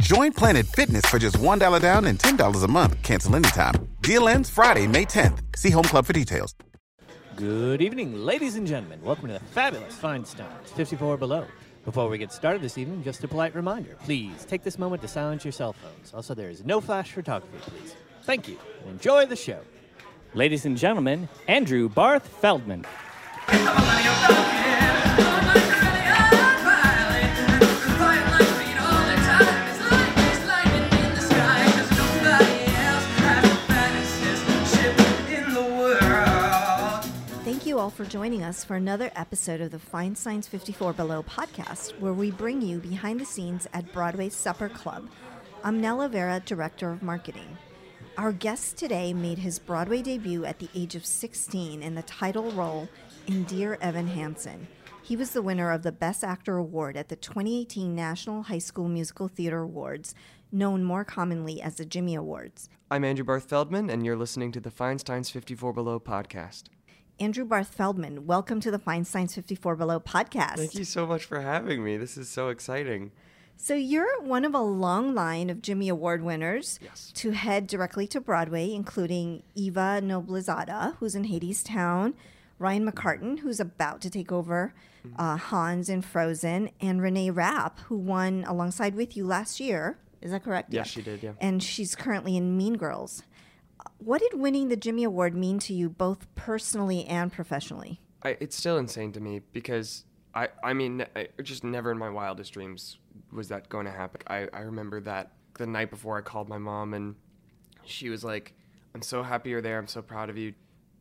Join Planet Fitness for just $1 down and $10 a month. Cancel anytime. Deal ends Friday, May 10th. See Home Club for details. Good evening, ladies and gentlemen. Welcome to the fabulous Feinstein's 54 Below. Before we get started this evening, just a polite reminder. Please take this moment to silence your cell phones. Also, there is no flash photography, please. Thank you, and enjoy the show. Ladies and gentlemen, Andrew Barth Feldman. All for joining us for another episode of the Feinstein's 54 Below podcast, where we bring you behind the scenes at Broadway's Supper Club. I'm Nella Vera, Director of Marketing. Our guest today made his Broadway debut at the age of 16 in the title role in Dear Evan Hansen. He was the winner of the Best Actor Award at the 2018 National High School Musical Theater Awards, known more commonly as the Jimmy Awards. I'm Andrew Barth Feldman, and you're listening to the Feinstein's 54 Below podcast. Andrew Barth Feldman, welcome to the Feinstein's 54 Below podcast. Thank you so much for having me. This is so exciting. So you're one of a long line of Jimmy Award winners Yes. to head directly to Broadway, including Eva Noblezada, who's in Hadestown, Ryan McCartan, who's about to take over Mm-hmm. uh, Hans in Frozen, and Renee Rapp, who won alongside with you last year. Is that correct? Yes, she did, yeah. And she's currently in Mean Girls. What did winning the Jimmy Award mean to you, both personally and professionally? I, it's still insane to me because I, I mean, I, just never in my wildest dreams was that going to happen. I, I remember that the night before I called my mom and she was like, I'm so happy you're there. I'm so proud of you.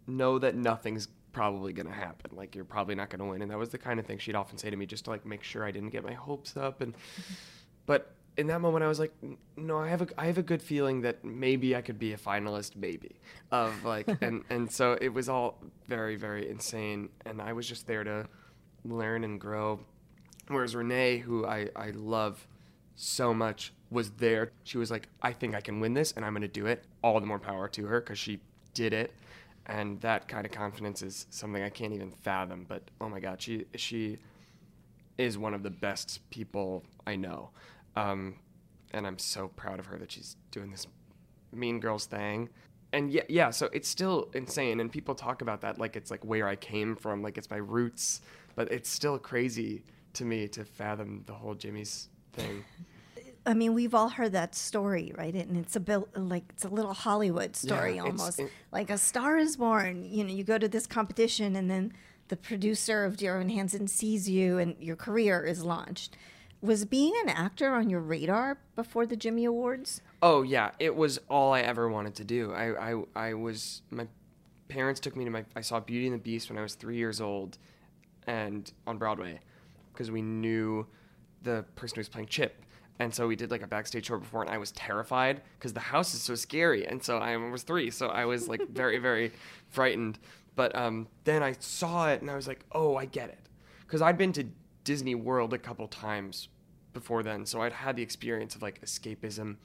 Know that nothing's probably going to happen. Like, you're probably not going to win. And that was the kind of thing she'd often say to me just to like make sure I didn't get my hopes up. And, but in that moment, I was like, no, I have a, I have a good feeling that maybe I could be a finalist, maybe. Of like, and and so it was all very, very insane, and I was just there to learn and grow. Whereas Renee, who I I love so much, was there. She was like, I think I can win this, and I'm gonna do it. All the more power to her because she did it, and that kind of confidence is something I can't even fathom. But oh my God, she she is one of the best people I know. Um, and I'm so proud of her that she's doing this Mean Girls thing. And yeah, yeah, so it's still insane. And people talk about that like it's like where I came from, like it's my roots. But it's still crazy to me to fathom the whole Jimmy's thing. I mean, we've all heard that story, right? And it's a bit like it's a little Hollywood story Yeah, almost. it- like a star is born. You know, you go to this competition, and then the producer of Dear Evan Hansen sees you, and your career is launched. Was being an actor on your radar before the Jimmy Awards? Oh yeah, it was all I ever wanted to do. I, I, I was my parents took me to my I saw Beauty and the Beast when I was three years old, and on Broadway, because we knew the person who was playing Chip, and so we did like a backstage tour before, and I was terrified because the house is so scary, and so I was three, so I was like very very frightened. But um, then I saw it, and I was like, oh, I get it, because I'd been to Disney World a couple times before then, so I'd had the experience of like escapism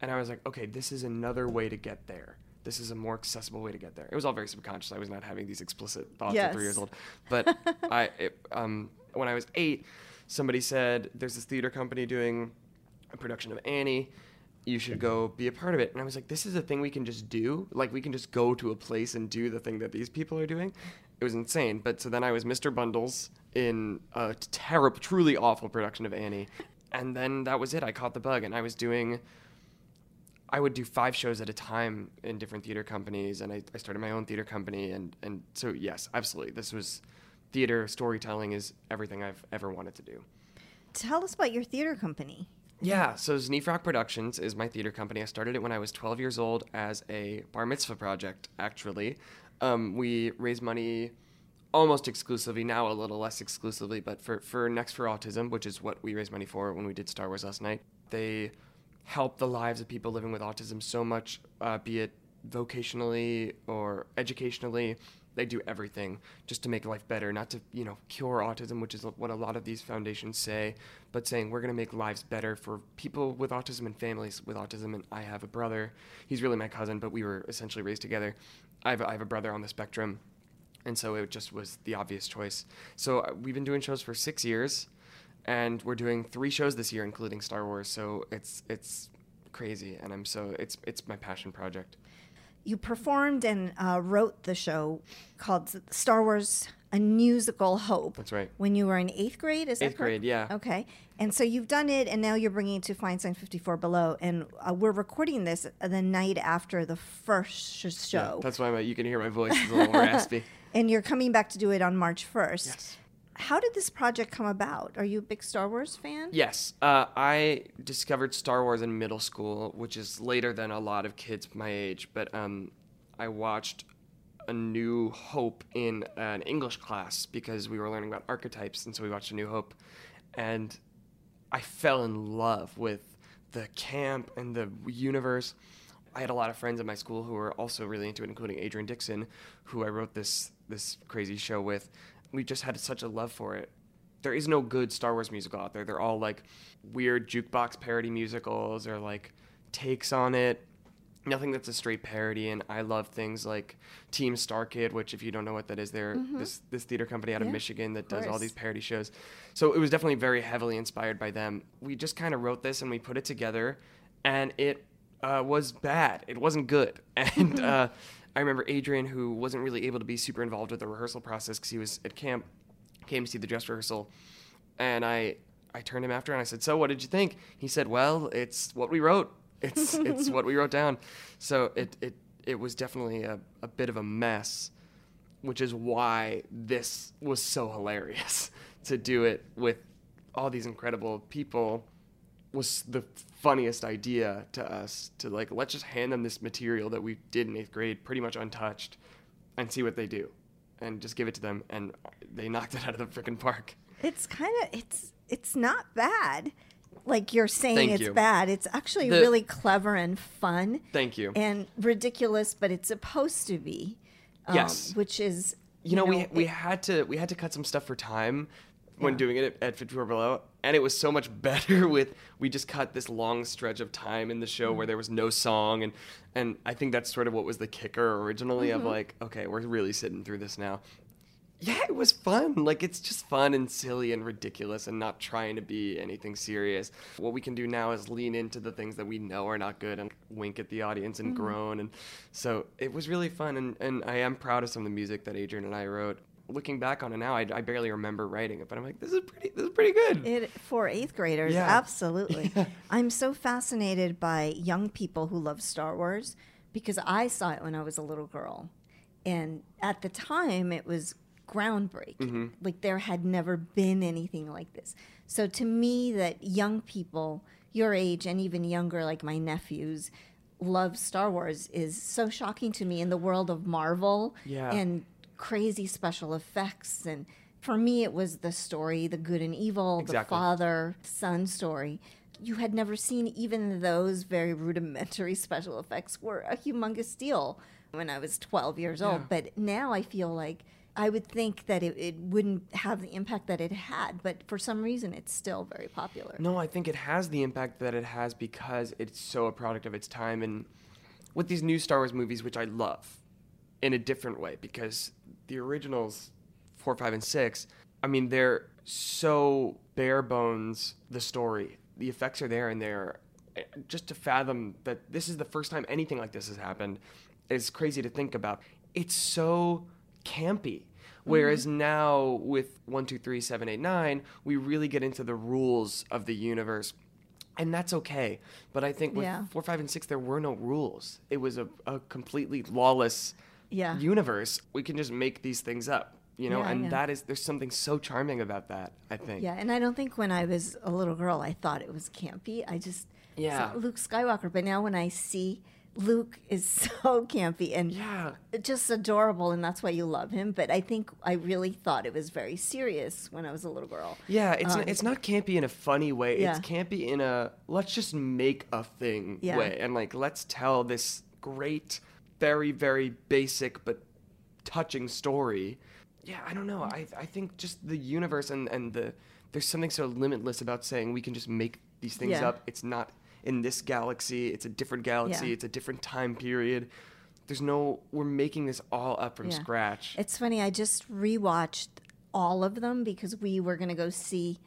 and I was like, okay, this is another way to get there. This is a more accessible way to get there. It was all very subconscious. I was not having these explicit thoughts at three years old. But I, it, um, when I was eight, somebody said, "There's this theater company doing a production of Annie. You should go be a part of it." And I was like, "This is a thing we can just do. Like we can just go to a place and do the thing that these people are doing." It was insane. But so then I was Mr. Bundles in a terrible, truly awful production of Annie, and then that was it. I caught the bug, and I was doing I would do five shows at a time in different theater companies, and I, I started my own theater company, and and so yes, absolutely, this was theater storytelling is everything I've ever wanted to do. Tell us about your theater company. Yeah, so Zneefrock Productions is my theater company. I started it when I was 12 years old as a bar mitzvah project, actually. Um, we raise money almost exclusively, now a little less exclusively, but for, for Next for Autism, which is what we raised money for when we did Star Wars last night. They help the lives of people living with autism so much, uh, be it vocationally or educationally. They do everything just to make life better, not to, you know, cure autism, which is what a lot of these foundations say, but saying we're going to make lives better for people with autism and families with autism. And I have a brother. He's really my cousin, but we were essentially raised together. I have, I have a brother on the spectrum and so it just was the obvious choice. So uh, we've been doing shows for six years, and we're doing three shows this year, including Star Wars. So it's it's crazy, and I'm so it's it's my passion project. You performed and uh, wrote the show called Star Wars: A Newsical Hope. That's right. When you were in eighth grade, is eighth grade? Yeah. Okay, and so you've done it, and now you're bringing it to Feinstein 54 Below, and uh, we're recording this the night after the first show. Yeah, that's why my, you can hear my voice is a little more raspy. And you're coming back to do it on March 1st. Yes. How did this project come about? Are you a big Star Wars fan? Yes. Uh, I discovered Star Wars in middle school, which is later than a lot of kids my age. But um, I watched A New Hope in an English class because we were learning about archetypes. And so we watched A New Hope. And I fell in love with the camp and the universe. I had a lot of friends at my school who were also really into it, including Adrian Dixon, who I wrote this this crazy show with. We just had such a love for it. There is no good Star Wars musical out there. They're all like weird jukebox parody musicals or like takes on it. Nothing that's a straight parody, and I love things like Team StarKid, which if you don't know what that is, they're mm-hmm. this this theater company out yeah, of Michigan that does all these parody shows. So it was definitely very heavily inspired by them. We just kind of wrote this and we put it together, and it uh, was bad. It wasn't good. And uh, I remember Adrian, who wasn't really able to be super involved with the rehearsal process because he was at camp, came to see the dress rehearsal, and I I turned him after and I said, "So, what did you think?" He said, "Well, it's what we wrote. It's it's what we wrote down." So it it it was definitely a, a bit of a mess, which is why this was so hilarious to do it with all these incredible people was the funniest idea to us to like let's just hand them this material that we did in eighth grade pretty much untouched and see what they do and just give it to them and they knocked it out of the freaking park it's kind of it's it's not bad like you're saying Thank it's you. bad it's actually The- really clever and fun Thank you. and ridiculous but it's supposed to be um, Yes. which is you know, we we it- had to we had to cut some stuff for time when Yeah. doing it at, at 54 below and it was so much better with we just cut this long stretch of time in the show where there was no song and and i think that's sort of what was the kicker originally of like okay we're really sitting through this now yeah it was fun. Like it's just fun and silly and ridiculous and not trying to be anything serious. What we can do now is lean into the things that we know are not good and wink at the audience and mm-hmm. groan. And so it was really fun and, and i am proud of some of the music that adrian and i wrote. Looking back on it now, I, I barely remember writing it, but I'm like, this is pretty, this is pretty good. It for eighth graders, Yeah. absolutely. I'm so fascinated by young people who love Star Wars because I saw it when I was a little girl, and at the time it was groundbreaking. Mm-hmm. Like there had never been anything like this. So to me, that young people your age and even younger, like my nephews, love Star Wars is so shocking to me in the world of Marvel Yeah. and crazy special effects and for me it was the story the good and evil the father son story you had never seen even those very rudimentary special effects were a humongous deal when i was 12 years old Yeah. but now i feel like i would think that it, it wouldn't have the impact that it had but for some reason it's still very popular No, I think it has the impact that it has because it's so a product of its time. And with these new Star Wars movies, which I love in a different way, because the originals, four, five, and six, I mean, they're so bare bones, the story. The effects are there, and they're eh, just to fathom that this is the first time anything like this has happened is crazy to think about. It's so campy. Whereas mm-hmm. now with one, two, three, seven, eight, nine, we really get into the rules of the universe and that's okay. But I think with Yeah. four, five, and six, there were no rules. It was a, a completely lawless Yeah. universe. We can just make these things up, you know, Yeah, and yeah. that is there's something so charming about that. I think. Yeah, and I don't think when I was a little girl I thought it was campy. I just Yeah. Luke Skywalker, but now when I see Luke is so campy and Yeah. just adorable, and that's why you love him. But I think I really thought it was very serious when I was a little girl. Yeah, it's Um, n- it's not campy in a funny way. Yeah. It's campy in a let's just make a thing Yeah. way, and like let's tell this great, very very basic but touching story. Yeah, I don't know. I I think just the universe and and the there's something so limitless about saying we can just make these things Yeah. up. It's not in this galaxy. It's a different galaxy. Yeah. It's a different time period. There's no. We're making this all up from Yeah. scratch. It's funny. I just rewatched all of them because we were going to go see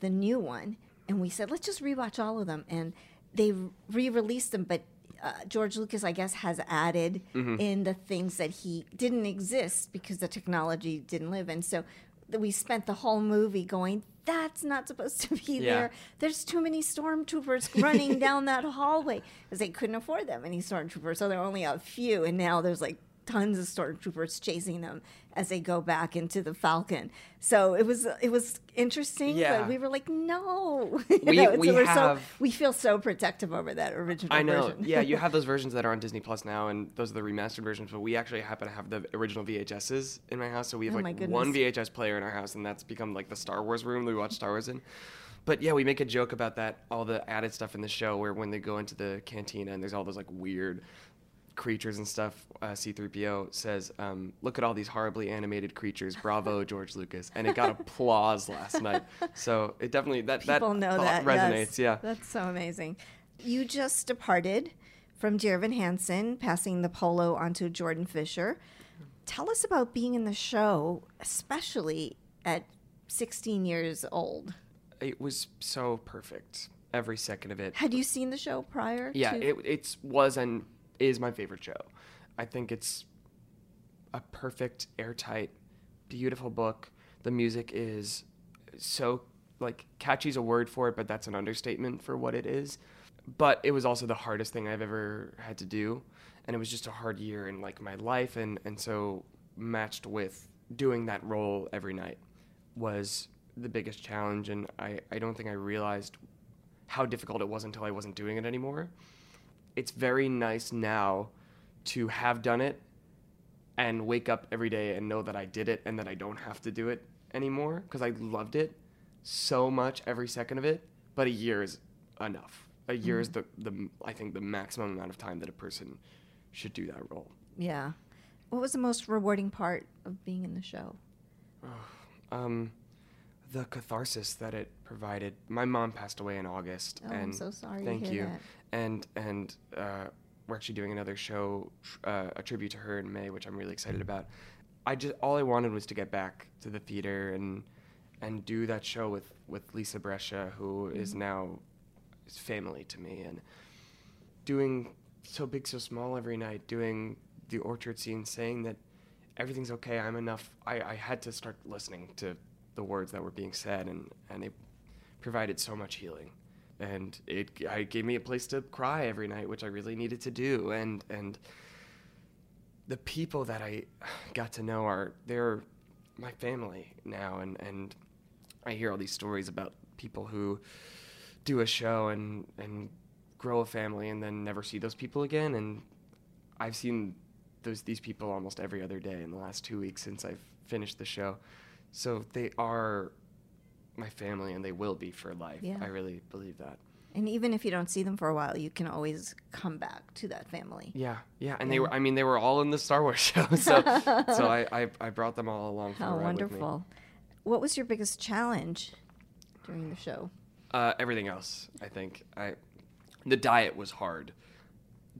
the new one, and we said let's just rewatch all of them, and they re-released them, but. Uh, George Lucas, I guess, has added Mm-hmm. in the things that he didn't exist because the technology didn't live And So we spent the whole movie going, "That's not supposed to be Yeah. there. There's too many stormtroopers running down that hallway because they couldn't afford that many stormtroopers. So there are only a few, and now there's like tons of stormtroopers chasing them as they go back into the Falcon. So it was it was interesting, Yeah. but we were like, no, You We- know, we we're so we feel so protective over that original. I know. version. yeah, you have those versions that are on Disney Plus now, and those are the remastered versions. But we actually happen to have the original VHSs in my house, so we have Oh like one. VHS player in our house, and that's become like the Star Wars room that we watch Star Wars in. But yeah, we make a joke about that, all the added stuff in the show, where when they go into the cantina and there's all those like weird creatures and stuff. Uh, C3PO says, um, "Look at all these horribly animated creatures. Bravo, George Lucas!" And it got applause last night. So it definitely that People that know that resonates. yes. Yeah. that's so amazing. You just departed from Dear Evan Hansen, passing the polo onto Jordan Fisher. Tell us about being in the show, especially at 16 years old. It was so perfect. Every second of it. Had you seen the show prior? Yeah, to- it it's was and is my favorite show. I think it's a perfect, airtight, beautiful book. The music is so like catchy's a word for it, but that's an understatement for what it is. But it was also the hardest thing I've ever had to do, and it was just a hard year in like my life, and and so matched with doing that role every night was the biggest challenge, and I I don't think I realized how difficult it was until I wasn't doing it anymore. It's very nice now to have done it and wake up every day and know that I did it and that I don't have to do it anymore because I loved it so much every second of it. But a year is enough. A year is the, the I think the maximum amount of time that a person should do that role. yeah. What was the most rewarding part of being in the show? Um, the catharsis that it provided. My mom passed away in August, Oh, I'm so sorry to thank hear you. that. And and uh, we're actually doing another show, uh, a tribute to her in May, which I'm really excited about. I just all I wanted was to get back to the theater and and do that show with with Lisa Brescia, who is Mm-hmm. now family to me, and doing so big, so small every night, doing the orchard scene, saying that everything's okay, I'm enough. I, I had to start listening to the words that were being said, and, and it provided so much healing. And it, I gave me a place to cry every night, which I really needed to do. And, and the people that I got to know are, they're my family now. And, and I hear all these stories about people who do a show and, and grow a family and then never see those people again. And I've seen those these people almost every other day in the last two weeks since I've finished the show. So they are my family and they will be for life. Yeah. I really believe that. And even if you don't see them for a while, you can always come back to that family. Yeah, yeah, and they were. I mean, they were all in the Star Wars show, so so I, I I brought them all along for How the ride with me. wonderful. What was your biggest challenge during the show? Uh, everything else, I think. I the diet was hard,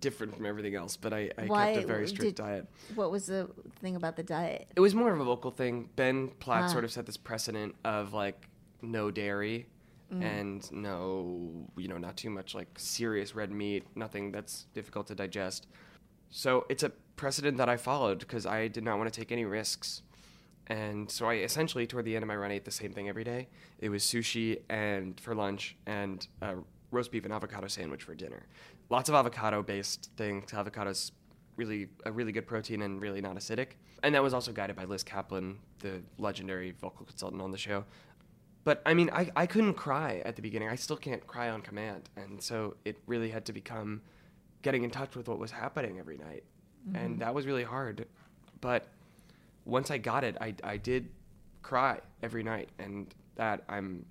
different from everything else, but I, I Why kept a very strict did- diet. What was the thing about the diet? It was more of a vocal thing. Ben Platt Ah. sort of set this precedent of like no dairy and no, you know, not too much like serious red meat, nothing that's difficult to digest. So it's a precedent that I followed because I did not want to take any risks. And so I essentially, toward the end of my run, ate the same thing every day. It was sushi and for lunch and uh, roast beef and avocado sandwich for dinner. Lots of avocado based things. Avocado's really a really good protein and really not acidic. And that was also guided by Liz Caplan, the legendary vocal consultant on the show. But I mean, I, I couldn't cry at the beginning. I still can't cry on command. And so it really had to become getting in touch with what was happening every night. And mm-hmm. that was really hard. But once I got it, I, I did cry every night. And that I'm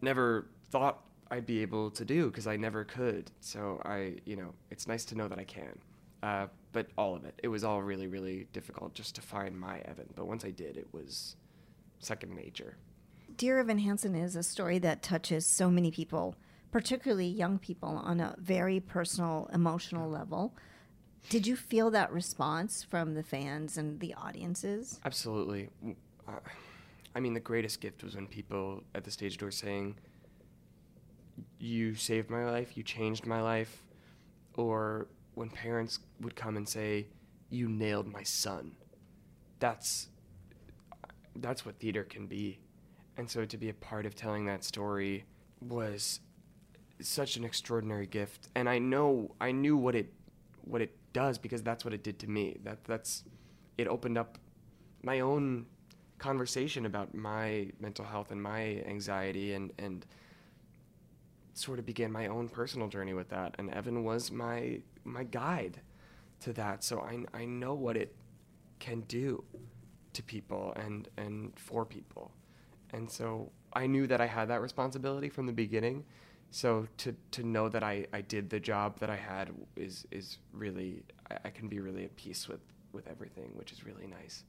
never thought I'd be able to do because I never could. So I, you know, it's nice to know that I can. Uh, but all of it, it was all really, really difficult just to find my Evan. But once I did, it was second nature. Dear Evan Hansen is a story that touches so many people, particularly young people, on a very personal, emotional level. Did you feel that response from the fans and the audiences? Absolutely. Uh, I mean, the greatest gift was when people at the stage door saying, You saved my life, you changed my life. Or when parents would come and say, You nailed my son. That's that's what theater can be. And so to be a part of telling that story was such an extraordinary gift. And I know I knew what it what it does because that's what it did to me. That that's it opened up my own conversation about my mental health and my anxiety and and sort of began my own personal journey with that and Evan was my my guide to that. So I I know what it can do to people and and for people. And so I knew that I had that responsibility from the beginning. So to to know that I I did the job that I had is is really I, I can be really at peace with with everything which is really nice.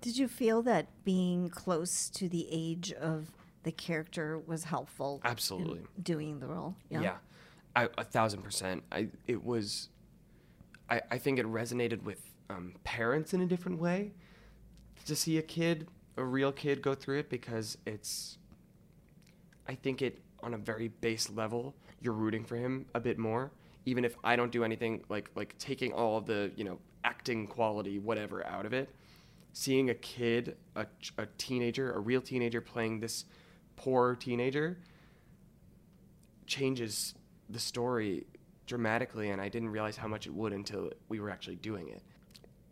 Did you feel that being close to the age of the character was helpful? in Absolutely. doing the role. Yeah, I, a thousand percent. I it was. I I think it resonated with um, parents in a different way. To see a kid, a real kid, go through it because it's. I think it on a very base level, you're rooting for him a bit more, even if I don't do anything like like taking all of the you know acting quality whatever out of it. Seeing a kid, a, a teenager, a real teenager playing this poor teenager changes the story dramatically and I didn't realize how much it would until we were actually doing it.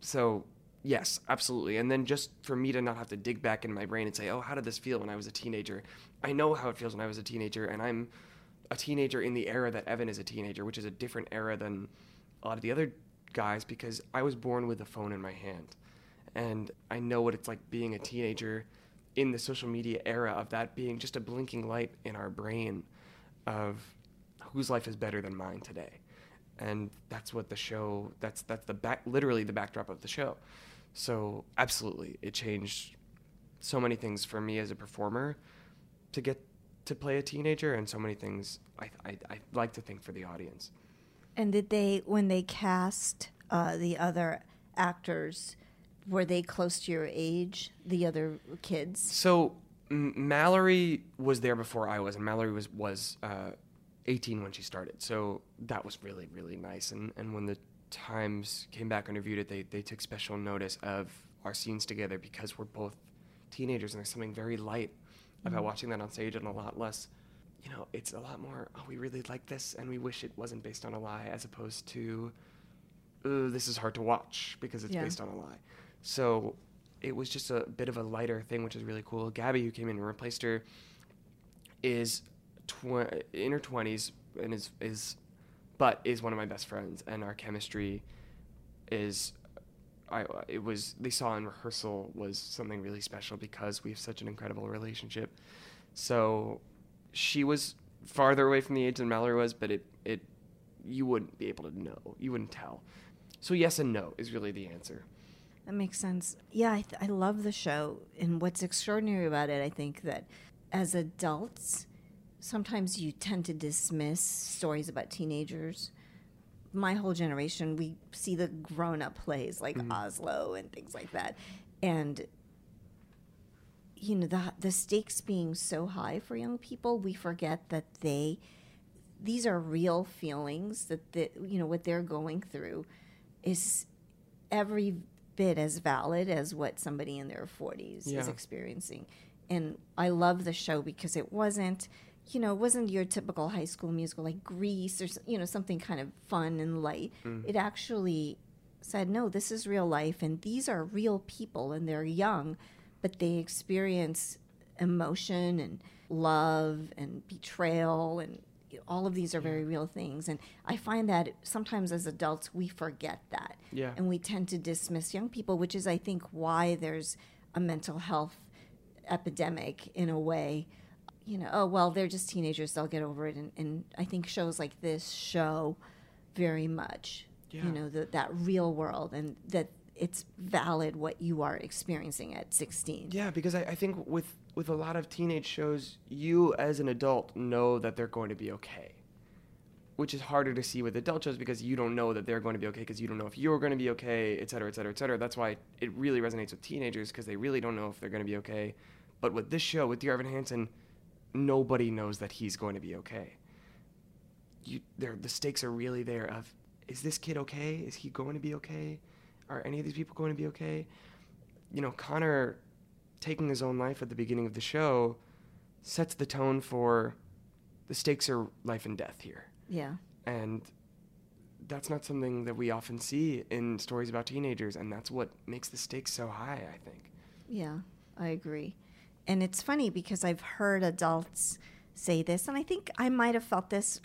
So, yes, absolutely. And then just for me to not have to dig back in my brain and say, "Oh, how did this feel when I was a teenager?" I know how it feels when I was a teenager and I'm a teenager in the era that Evan is a teenager, which is a different era than a lot of the other guys because I was born with a phone in my hand. And I know what it's like being a teenager in the social media era of that being just a blinking light in our brain of whose life is better than mine today. And that's what the show that's that's the back literally the backdrop of the show. So absolutely it changed so many things for me as a performer to get to play a teenager and so many things i i, I like to think for the audience. And did they, when they cast uh, the other actors, were they close to your age, the other kids? So M- Mallory was there before I was, and Mallory was was uh, 18 when she started. So that was really really nice. And and when the Times came back and reviewed it, they they took special notice of our scenes together because we're both teenagers, and there's something very light about watching that on stage, and a lot less. You know, it's a lot more. Oh, we really like this, and we wish it wasn't based on a lie, as opposed to, "Ugh, this is hard to watch because it's Yeah. based on a lie. So it was just a bit of a lighter thing, which is really cool. Gabby, who came in and replaced her, is tw- in her twenties and is is, but is one of my best friends, and our chemistry is. I, it was they saw in rehearsal was something really special because we have such an incredible relationship. So she was farther away from the age than Mallory was, but it it you wouldn't be able to know. You wouldn't tell. So yes and no is really the answer. That makes sense. Yeah, I, th- I love the show. And what's extraordinary about it, I think that as adults, sometimes you tend to dismiss stories about teenagers. My whole generation, we see the grown up plays like mm-hmm. Oslo and things like that. And, you know, the, the stakes being so high for young people, we forget that they, these are real feelings that, the, you know, what they're going through is every bit as valid as what somebody in their 40s is experiencing. And I love the show because it wasn't you know, it wasn't your typical high school musical like Grease or, you know, something kind of fun and light. Mm. It actually said, no, this is real life and these are real people and they're young, but they experience emotion and love and betrayal and all of these are very real things. And I find that sometimes as adults, we forget that. Yeah. And we tend to dismiss young people, which is, I think, why there's a mental health epidemic in a way. You know, oh, well, they're just teenagers, they'll get over it. And, and I think shows like this show very much, Yeah. you know, the, that real world and that it's valid what you are experiencing at 16. Yeah, because I, I think with with a lot of teenage shows, you as an adult know that they're going to be okay, which is harder to see with adult shows because you don't know that they're going to be okay because you don't know if you're going to be okay, et cetera, et cetera, et cetera. That's why it really resonates with teenagers because they really don't know if they're going to be okay. But with this show, with Dear Evan Hansen, nobody knows that he's going to be okay. You, the stakes are really there. Of is this kid okay? Is he going to be okay? Are any of these people going to be okay? You know, Connor taking his own life at the beginning of the show sets the tone for the stakes are life and death here. Yeah. And that's not something that we often see in stories about teenagers, and that's what makes the stakes so high, I think. Yeah, I agree. And it's funny because I've heard adults say this, and I think I might have felt this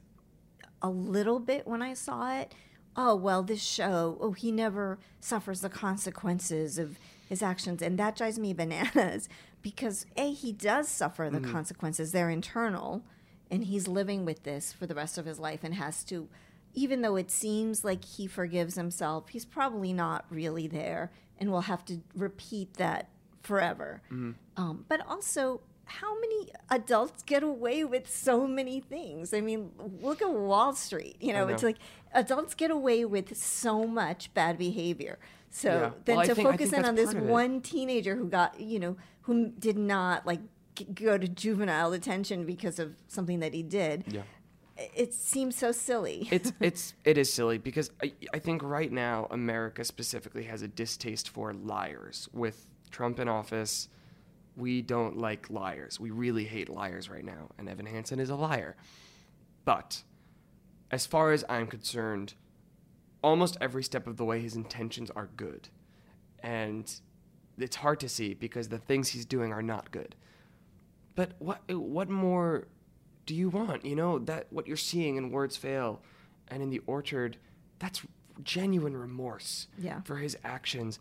a little bit when I saw it. Oh, well, this show, oh, he never suffers the consequences of his actions. And that drives me bananas because, A, he does suffer the consequences. They're internal, and he's living with this for the rest of his life and has to, even though it seems like he forgives himself, he's probably not really there and will have to repeat that forever. Um, but also, how many adults get away with so many things? I mean, look at Wall Street. You know, know. it's like adults get away with so much bad behavior. So Yeah. then Well, to think- focus in on this part of it. one teenager who got, you know, who did not like go to juvenile detention because of something that he did. Yeah. It seems so silly. it's it's it is silly because I, I think right now America specifically has a distaste for liars. With Trump in office, we don't like liars. We really hate liars right now, and Evan Hansen is a liar. But as far as I'm concerned, almost every step of the way his intentions are good. And it's hard to see because the things he's doing are not good. But what what more do you want? You know that what you're seeing in Words Fail and in the Orchard, that's genuine remorse Yeah. for his actions.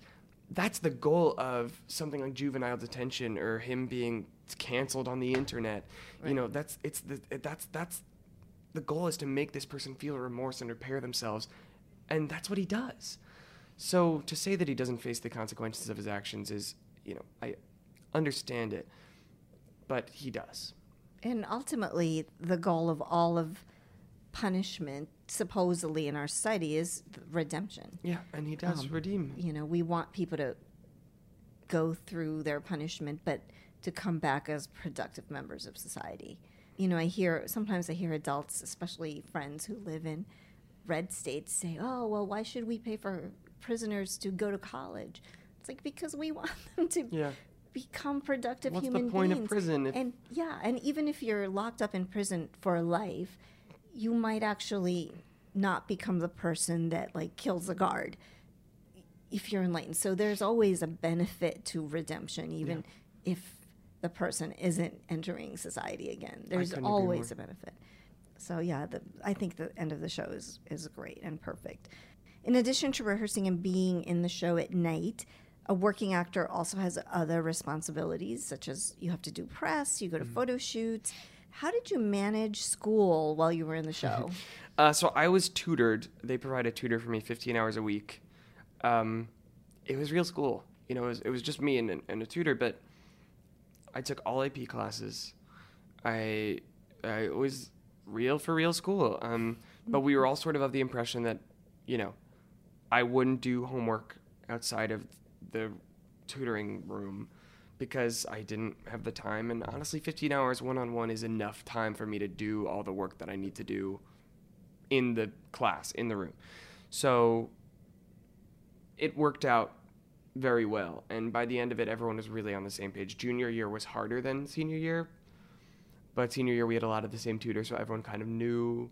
That's the goal of something like juvenile detention or him being canceled on the internet. You know, that's it's the that's that's the goal is to make this person feel remorse and repair themselves, and that's what he does. So to say that he doesn't face the consequences of his actions is, you know, I understand it, but he does. And ultimately, the goal of all of punishment, supposedly in our society, is redemption. Yeah, and he does Um, redeem. You know, we want people to go through their punishment, but to come back as productive members of society. You know, I hear sometimes I hear adults, especially friends who live in red states, say, "Oh, well, why should we pay for prisoners to go to college?" It's like because we want them to Yeah. become productive What's the human point of prison and yeah, and even if you're locked up in prison for life, you might actually not become the person that like kills a guard if you're enlightened. So there's always a benefit to redemption, even if the person isn't entering society again. There's always a benefit. So yeah, the, I think the end of the show is, is great and perfect. In addition to rehearsing and being in the show at night, a working actor also has other responsibilities, such as you have to do press, you go to Mm-hmm. photo shoots. How did you manage school while you were in the show? Uh, so I was tutored. They provide a tutor for me 15 hours a week. Um, it was real school. You know, it was, it was just me and, and a tutor, but I took all AP classes. I, I it was real for real school. Um, but we were all sort of of the impression that, you know, I wouldn't do homework outside of the tutoring room because I didn't have the time. And honestly, 15 hours one on one is enough time for me to do all the work that I need to do in the class, in the room. So it worked out very well. And by the end of it, everyone was really on the same page. Junior year was harder than senior year, But senior year, we had a lot of the same tutors, so everyone kind of knew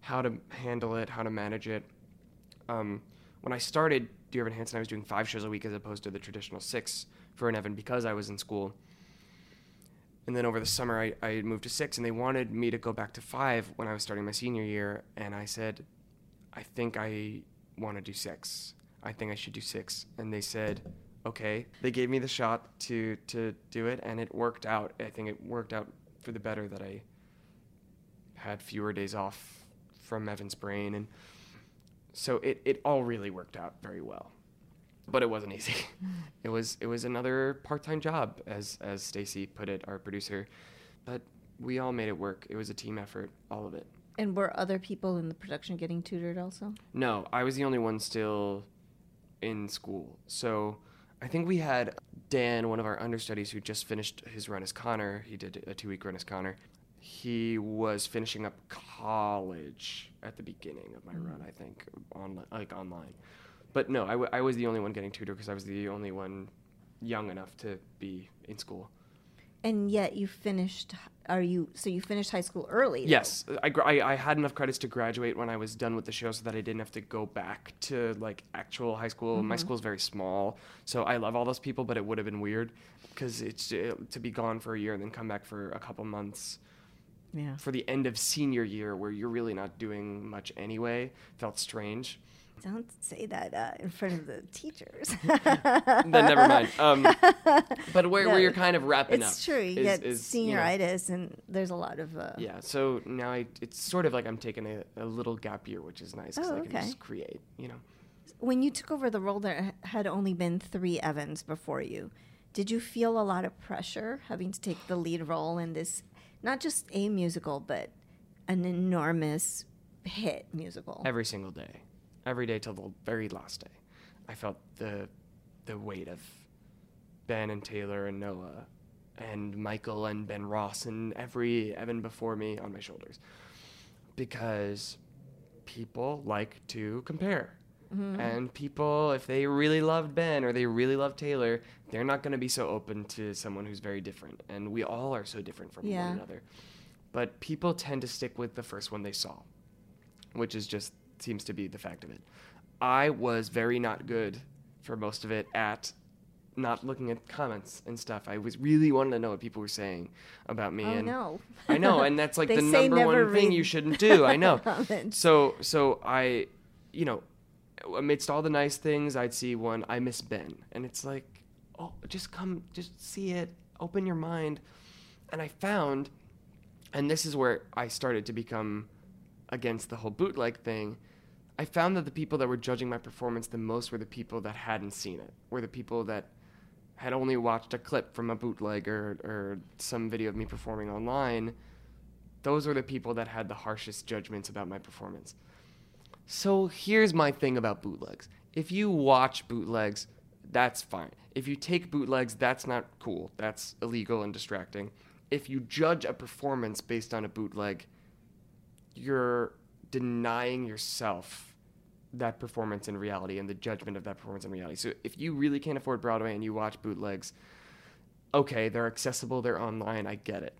how to handle it, how to manage it. Um, when I started Dear Evan Hansen, I was doing five shows a week as opposed to the traditional six for an Evan because I was in school. And then over the summer, I, I moved to six, and they wanted me to go back to five when I was starting my senior year. And I said, I think I want to do six. I think I should do six. And they said, okay. They gave me the shot to, to do it, and it worked out. I think it worked out for the better that I had fewer days off from Evan's brain. And so it, it all really worked out very well but it wasn't easy. it was it was another part-time job, as as Stacy put it, our producer. But we all made it work. It was a team effort, all of it. And were other people in the production getting tutored also? No, I was the only one still in school. So I think we had Dan, one of our understudies, who just finished his run as Connor. He did a two-week run as Connor. He was finishing up college at the beginning of my mm. run, I think, on like online but no, I, w- I was the only one getting tutored because I was the only one young enough to be in school. And yet you finished. Are you so you finished high school early? though? Yes, I, I, I had enough credits to graduate when I was done with the show, so that I didn't have to go back to like actual high school. My school's very small, so I love all those people, but it would have been weird because it's uh, to be gone for a year and then come back for a couple months Yeah. for the end of senior year, where you're really not doing much anyway, felt strange. Don't say that uh, in front of the teachers. then never mind. Um, but where, No, where you're kind of wrapping up. it's true. You is- get is, you know, senioritis, and there's a lot of. Uh, Yeah, so now I, it's sort of like I'm taking a, a little gap year, which is nice because Oh, I can okay. just create, you know. When you took over the role, there had only been three Evans before you. Did you feel a lot of pressure having to take the lead role in this, not just a musical, but an enormous hit musical? Every single day, every day till the very last day, I felt the the weight of Ben and Taylor and Noah and Michael and Ben Ross and every Evan before me on my shoulders because people like to compare. Mm-hmm. And people, if they really loved Ben or they really love Taylor, they're not going to be so open to someone who's very different. And we all are so different from Yeah. one another. But people tend to stick with the first one they saw, which is just seems to be the fact of it. I was very not good for most of it at not looking at comments and stuff. I was really wanting to know what people were saying about me. Oh, and no. I know, and that's like the number one thing you shouldn't do. I know. So so I, you know, amidst all the nice things, I'd see one. I miss Ben, and it's like, oh, just come, just see it, open your mind. And I found, and this is where I started to become against the whole bootleg thing. I found that the people that were judging my performance the most were the people that hadn't seen it, were the people that had only watched a clip from a bootleg or, or some video of me performing online. Those were the people that had the harshest judgments about my performance. So here's my thing about bootlegs. If you watch bootlegs, that's fine. If you take bootlegs, that's not cool. That's illegal and distracting. If you judge a performance based on a bootleg, you're denying yourself that performance in reality and the judgment of that performance in reality. So if you really can't afford Broadway and you watch bootlegs, okay, they're accessible, they're online, I get it.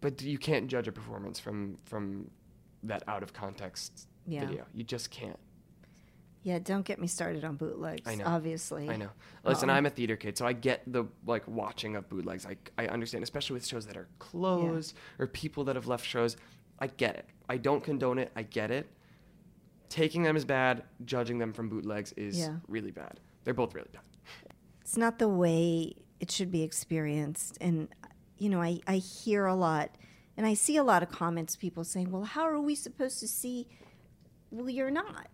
But you can't judge a performance from from that out of context Yeah. video. You just can't. Yeah, don't get me started on bootlegs. I know. Obviously. I know. Listen, Um, I'm a theater kid, so I get the like watching of bootlegs. I I understand, especially with shows that are closed or people that have left shows. I get it. I don't condone it. I get it. Taking them is bad. Judging them from bootlegs is Yeah. really bad. They're both really bad. It's not the way it should be experienced. And, you know, I, I hear a lot and I see a lot of comments, people saying, well, how are we supposed to see? Well, you're not.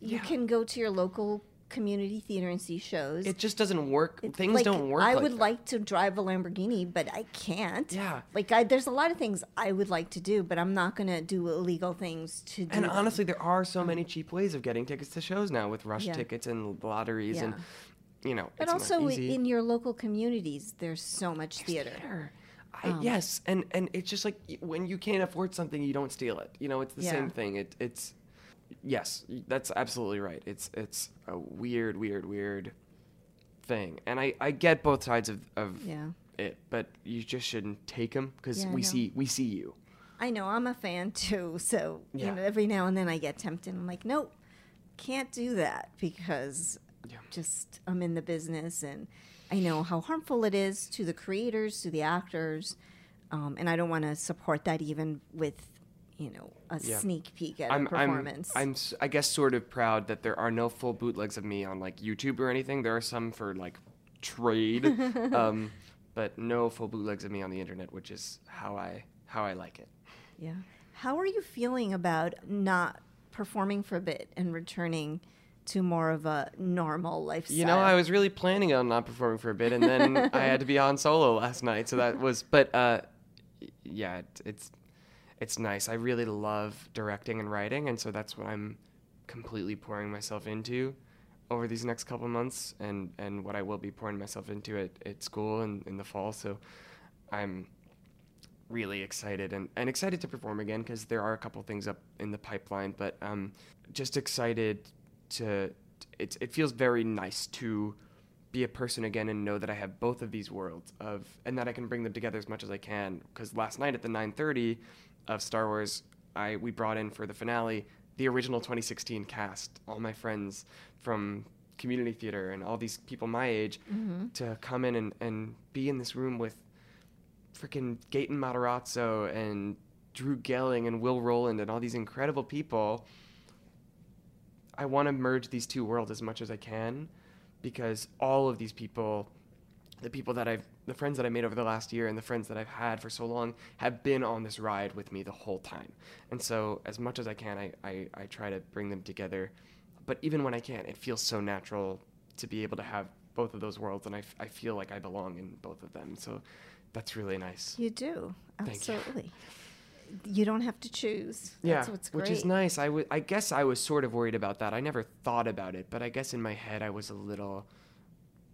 You Yeah. can go to your local community theater and see shows. It just doesn't work. It- Things like, don't work. I like would that. like to drive a Lamborghini, but I can't. Yeah. Like I, there's a lot of things I would like to do, but I'm not going to do illegal things to do. And them. honestly, there are so many cheap ways of getting tickets to shows now with rush Yeah. tickets and lotteries and you know. but it's also in your local communities, there's so much theater. theater. I, Um, yes, and and it's just like when you can't afford something, you don't steal it. You know, it's the Yeah. same thing. It it's yes, that's absolutely right. It's it's a weird, weird, weird thing, and I I get both sides of of Yeah. it, but you just shouldn't take them because Yeah, we see we see you. I know I'm a fan too, so you Yeah. know every now and then I get tempted. I'm like, nope, can't do that because yeah. just I'm in the business and I know how harmful it is to the creators, to the actors, um, and I don't want to support that even with you know a Yeah. sneak peek at I'm, a performance. I'm, I'm, I guess, sort of proud that there are no full bootlegs of me on like YouTube or anything. There are some for like trade, um, but no full bootlegs of me on the internet, which is how I how I like it. yeah. How are you feeling about not performing for a bit and returning to more of a normal lifestyle? You know, I was really planning on not performing for a bit, and then I had to be on solo last night, so that was. But uh, yeah, it, it's it's nice. I really love directing and writing, and so that's what I'm completely pouring myself into over these next couple months, and and what I will be pouring myself into at, at school in, in the fall. So I'm really excited and, and excited to perform again because there are a couple things up in the pipeline, but um, just excited to. It, it feels very nice to be a person again and know that I have both of these worlds of and that I can bring them together as much as I can. Because last night at the 9:30 of Star Wars, I we brought in for the finale the original 2016 cast, all my friends from community theater and all these people my age mm-hmm. to come in and, and be in this room with freaking Gaten Matarazzo and Drew Gehling and Will Roland and all these incredible people. I want to merge these two worlds as much as I can because all of these people, the people that I've, the friends that I made over the last year and the friends that I've had for so long have been on this ride with me the whole time. And so, as much as I can, I, I, I try to bring them together. But even when I can't, it feels so natural to be able to have both of those worlds, and I, f- I feel like I belong in both of them. So, that's really nice. You do. Thank you. Absolutely. You. don't have to choose. Yeah, That's what's great. which is nice. I would, I guess I was sort of worried about that. I never thought about it, but I guess in my head I was a little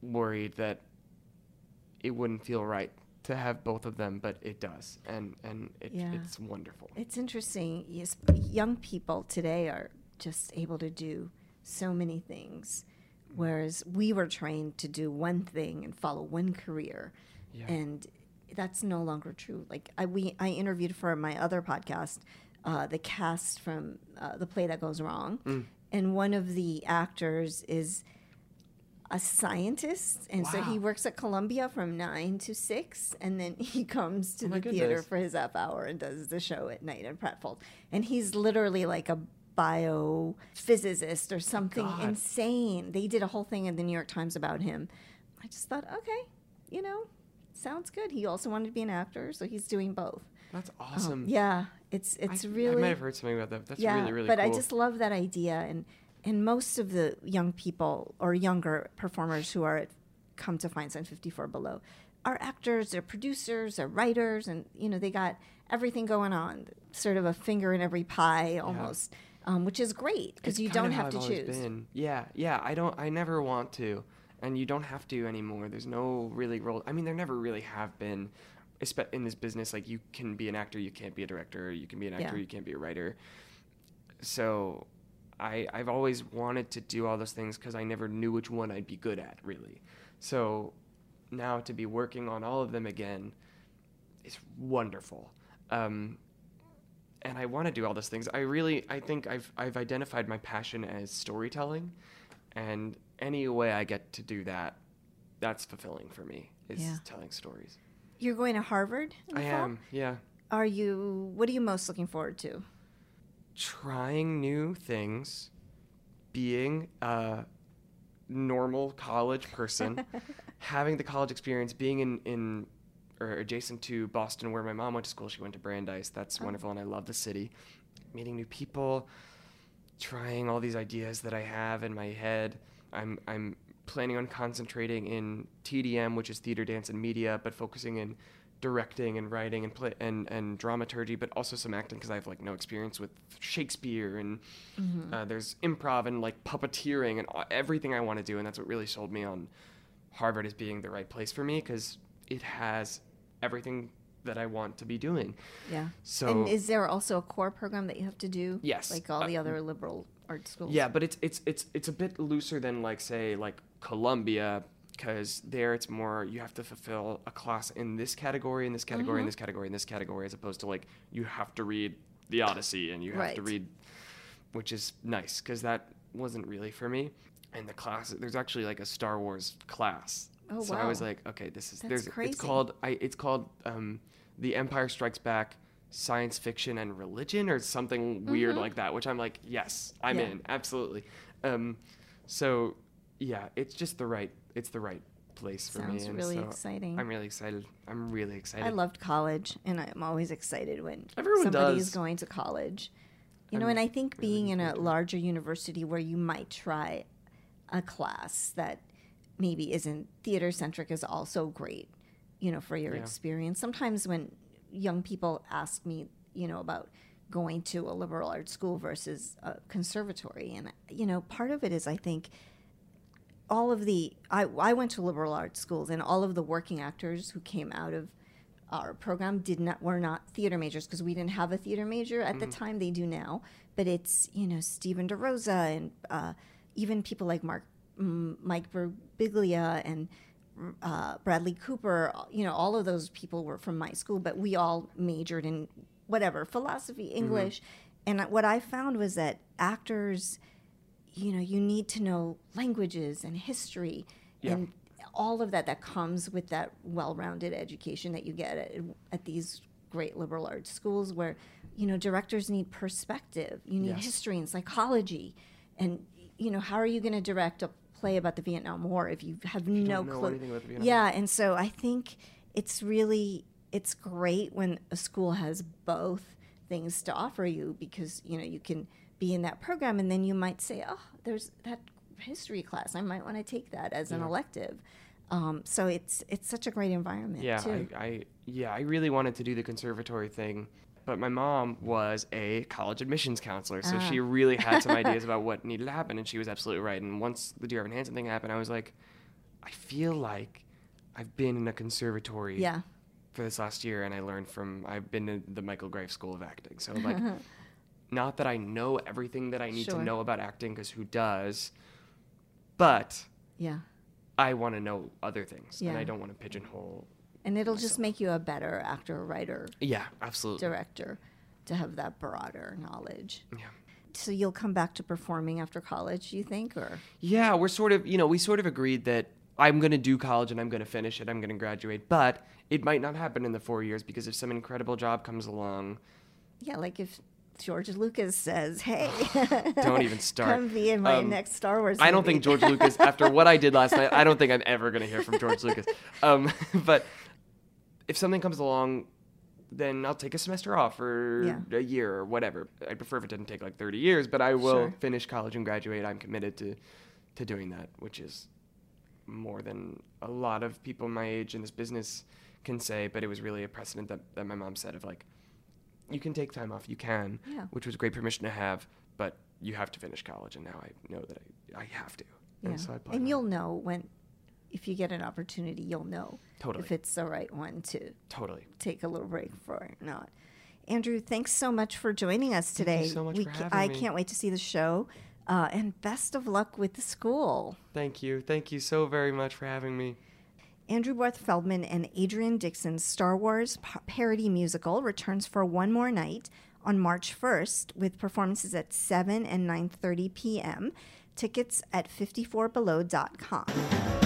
worried that it wouldn't feel right to have both of them, but it does, and and it, Yeah. it's wonderful. It's interesting. Yes, young people today are just able to do so many things, whereas we were trained to do one thing and follow one career, Yeah. and that's no longer true. Like I, we, I interviewed for my other podcast, uh, the cast from uh, the play that goes wrong, Mm. and one of the actors is a scientist, and so he works at Columbia from nine to six, and then he comes to Oh the theater for his half hour and does the show at night in Pratfold. And he's literally like a biophysicist or something God. insane. They did a whole thing in the New York Times about him. I just thought, okay, you know, sounds good. He also wanted to be an actor, so he's doing both. That's Um, awesome. yeah, it's it's I, really I might have heard something about that. That's yeah, really really but cool. I just love that idea, and and most of the young people or younger performers who are at, come to Feinstein 54 Below are actors, they're producers, they're writers, and you know they got everything going on, sort of a finger in every pie almost, um, which is great because you don't have to choose. Been. Yeah, yeah. I don't. I never want to, and you don't have to anymore. There's no really role. I mean, there never really have been, in this business. Like you can be an actor, you can't be a director. You can be an actor, Yeah. you can't be a writer. So, I I've always wanted to do all those things because I never knew which one I'd be good at really. So, now to be working on all of them again, is wonderful. Um, and I want to do all those things. I really, I think I've I've identified my passion as storytelling, and any way I get to do that, that's fulfilling for me. Is Yeah. telling stories. You're going to Harvard. in I fall? am, yeah, Are you? What are you most looking forward to? Trying new things, being a normal college person, having the college experience, being in in or adjacent to Boston, where my mom went to school. She went to Brandeis. That's oh. wonderful, and I love the city. Meeting new people, trying all these ideas that I have in my head. I'm I'm planning on concentrating in TDM, which is theater, dance, and media, but focusing in directing and writing and play and, and dramaturgy, but also some acting because I have like no experience with Shakespeare and uh, there's improv and like puppeteering and everything I want to do, and that's what really sold me on Harvard as being the right place for me because it has everything that I want to be doing. Yeah. So and is there also a core program that you have to do? Yes. Like all Uh, the other liberal art schools. Yeah, but it's it's it's it's a bit looser than like say like Columbia because there it's more you have to fulfill a class in this category, in this category, Mm-hmm. in this category, in this category, as opposed to like you have to read the Odyssey and you have to read, which is nice because that wasn't really for me. And the class, there's actually like a Star Wars class. Oh, so I was like, okay, this is That's there's crazy. it's called I it's called um, The Empire Strikes Back Science Fiction and Religion or something weird like that, which I'm like, yes, I'm Mm-hmm. Yeah. in, absolutely. Um, so yeah, it's just the right it's the right place for me. Sounds really so exciting. I'm really excited. I'm really excited. I loved college, and I'm always excited when Everyone somebody is going to college. You know, I'm and I think really being in a forward to it. larger university where you might try a class that maybe isn't theater centric is also great, you know, for your Yeah. experience. Sometimes when young people ask me, you know, about going to a liberal arts school versus a conservatory, and, you know, part of it is I think all of the I, I went to liberal arts schools and all of the working actors who came out of our program did not were not theater majors because we didn't have a theater major at the time they do now. But it's you know Stephen DeRosa and uh, even people like Mark mm, Mike Birbiglia and uh, Bradley Cooper you know all of those people were from my school but we all majored in whatever philosophy English. And what I found was that actors you know you need to know languages and history Yeah. and all of that that comes with that well-rounded education that you get at, at these great liberal arts schools where you know directors need perspective you need Yes. history and psychology and you know how are you going to direct a play about the vietnam war if you have no know clue anything about the Vietnam yeah and so i think it's really it's great when a school has both things to offer you because you know you can be in that program and then you might say oh there's that history class. I might want to take that as an elective. Um, so it's it's such a great environment Yeah, too. I, I yeah, I really wanted to do the conservatory thing, but my mom was a college admissions counselor, so Ah. she really had some ideas about what needed to happen, and she was absolutely right. And once the Dear Evan Hansen thing happened, I was like, I feel like I've been in a conservatory yeah. for this last year, and I learned from I've been in the Michael Graves School of Acting, so like, not that I know everything that I need Sure. to know about acting, because who does, but yeah I want to know other things, and I don't want to pigeonhole. and it'll just make you a better actor writer Yeah, absolutely. director to have that broader knowledge Yeah. so you'll come back to performing after college you think or Yeah, we're sort of, you know, we sort of agreed that I'm going to do college and I'm going to finish it. I'm going to graduate, but it might not happen in the four years because if some incredible job comes along, yeah like if george lucas says hey don't even start. come be in my Um, next star wars I don't movie." think George Lucas, after what I did last night, I don't think I'm ever going to hear from George Lucas. Um, but if something comes along, then I'll take a semester off or Yeah. a year or whatever. I prefer if it didn't take like 30 years, but I will Sure. finish college and graduate. I'm committed to, to doing that, which is more than a lot of people my age in this business can say. But it was really a precedent that, that my mom said of like, you can take time off, you can, Yeah. which was a great permission to have, but you have to finish college. And now I know that I, I have to. yeah. And so and you'll know when if you get an opportunity you'll know Totally. if it's the right one to Totally. take a little break for or not. Andrew, thanks so much for joining us today. so much we for ca- having I me. can't wait to see the show. Uh, and best of luck with the school. Thank you. Thank you so very much for having me. Andrew Barth Feldman and Adrian Dixon's Star Wars parody musical returns for one more night on March 1st with performances at 7 and 9:30 p.m. Tickets at 54below.com.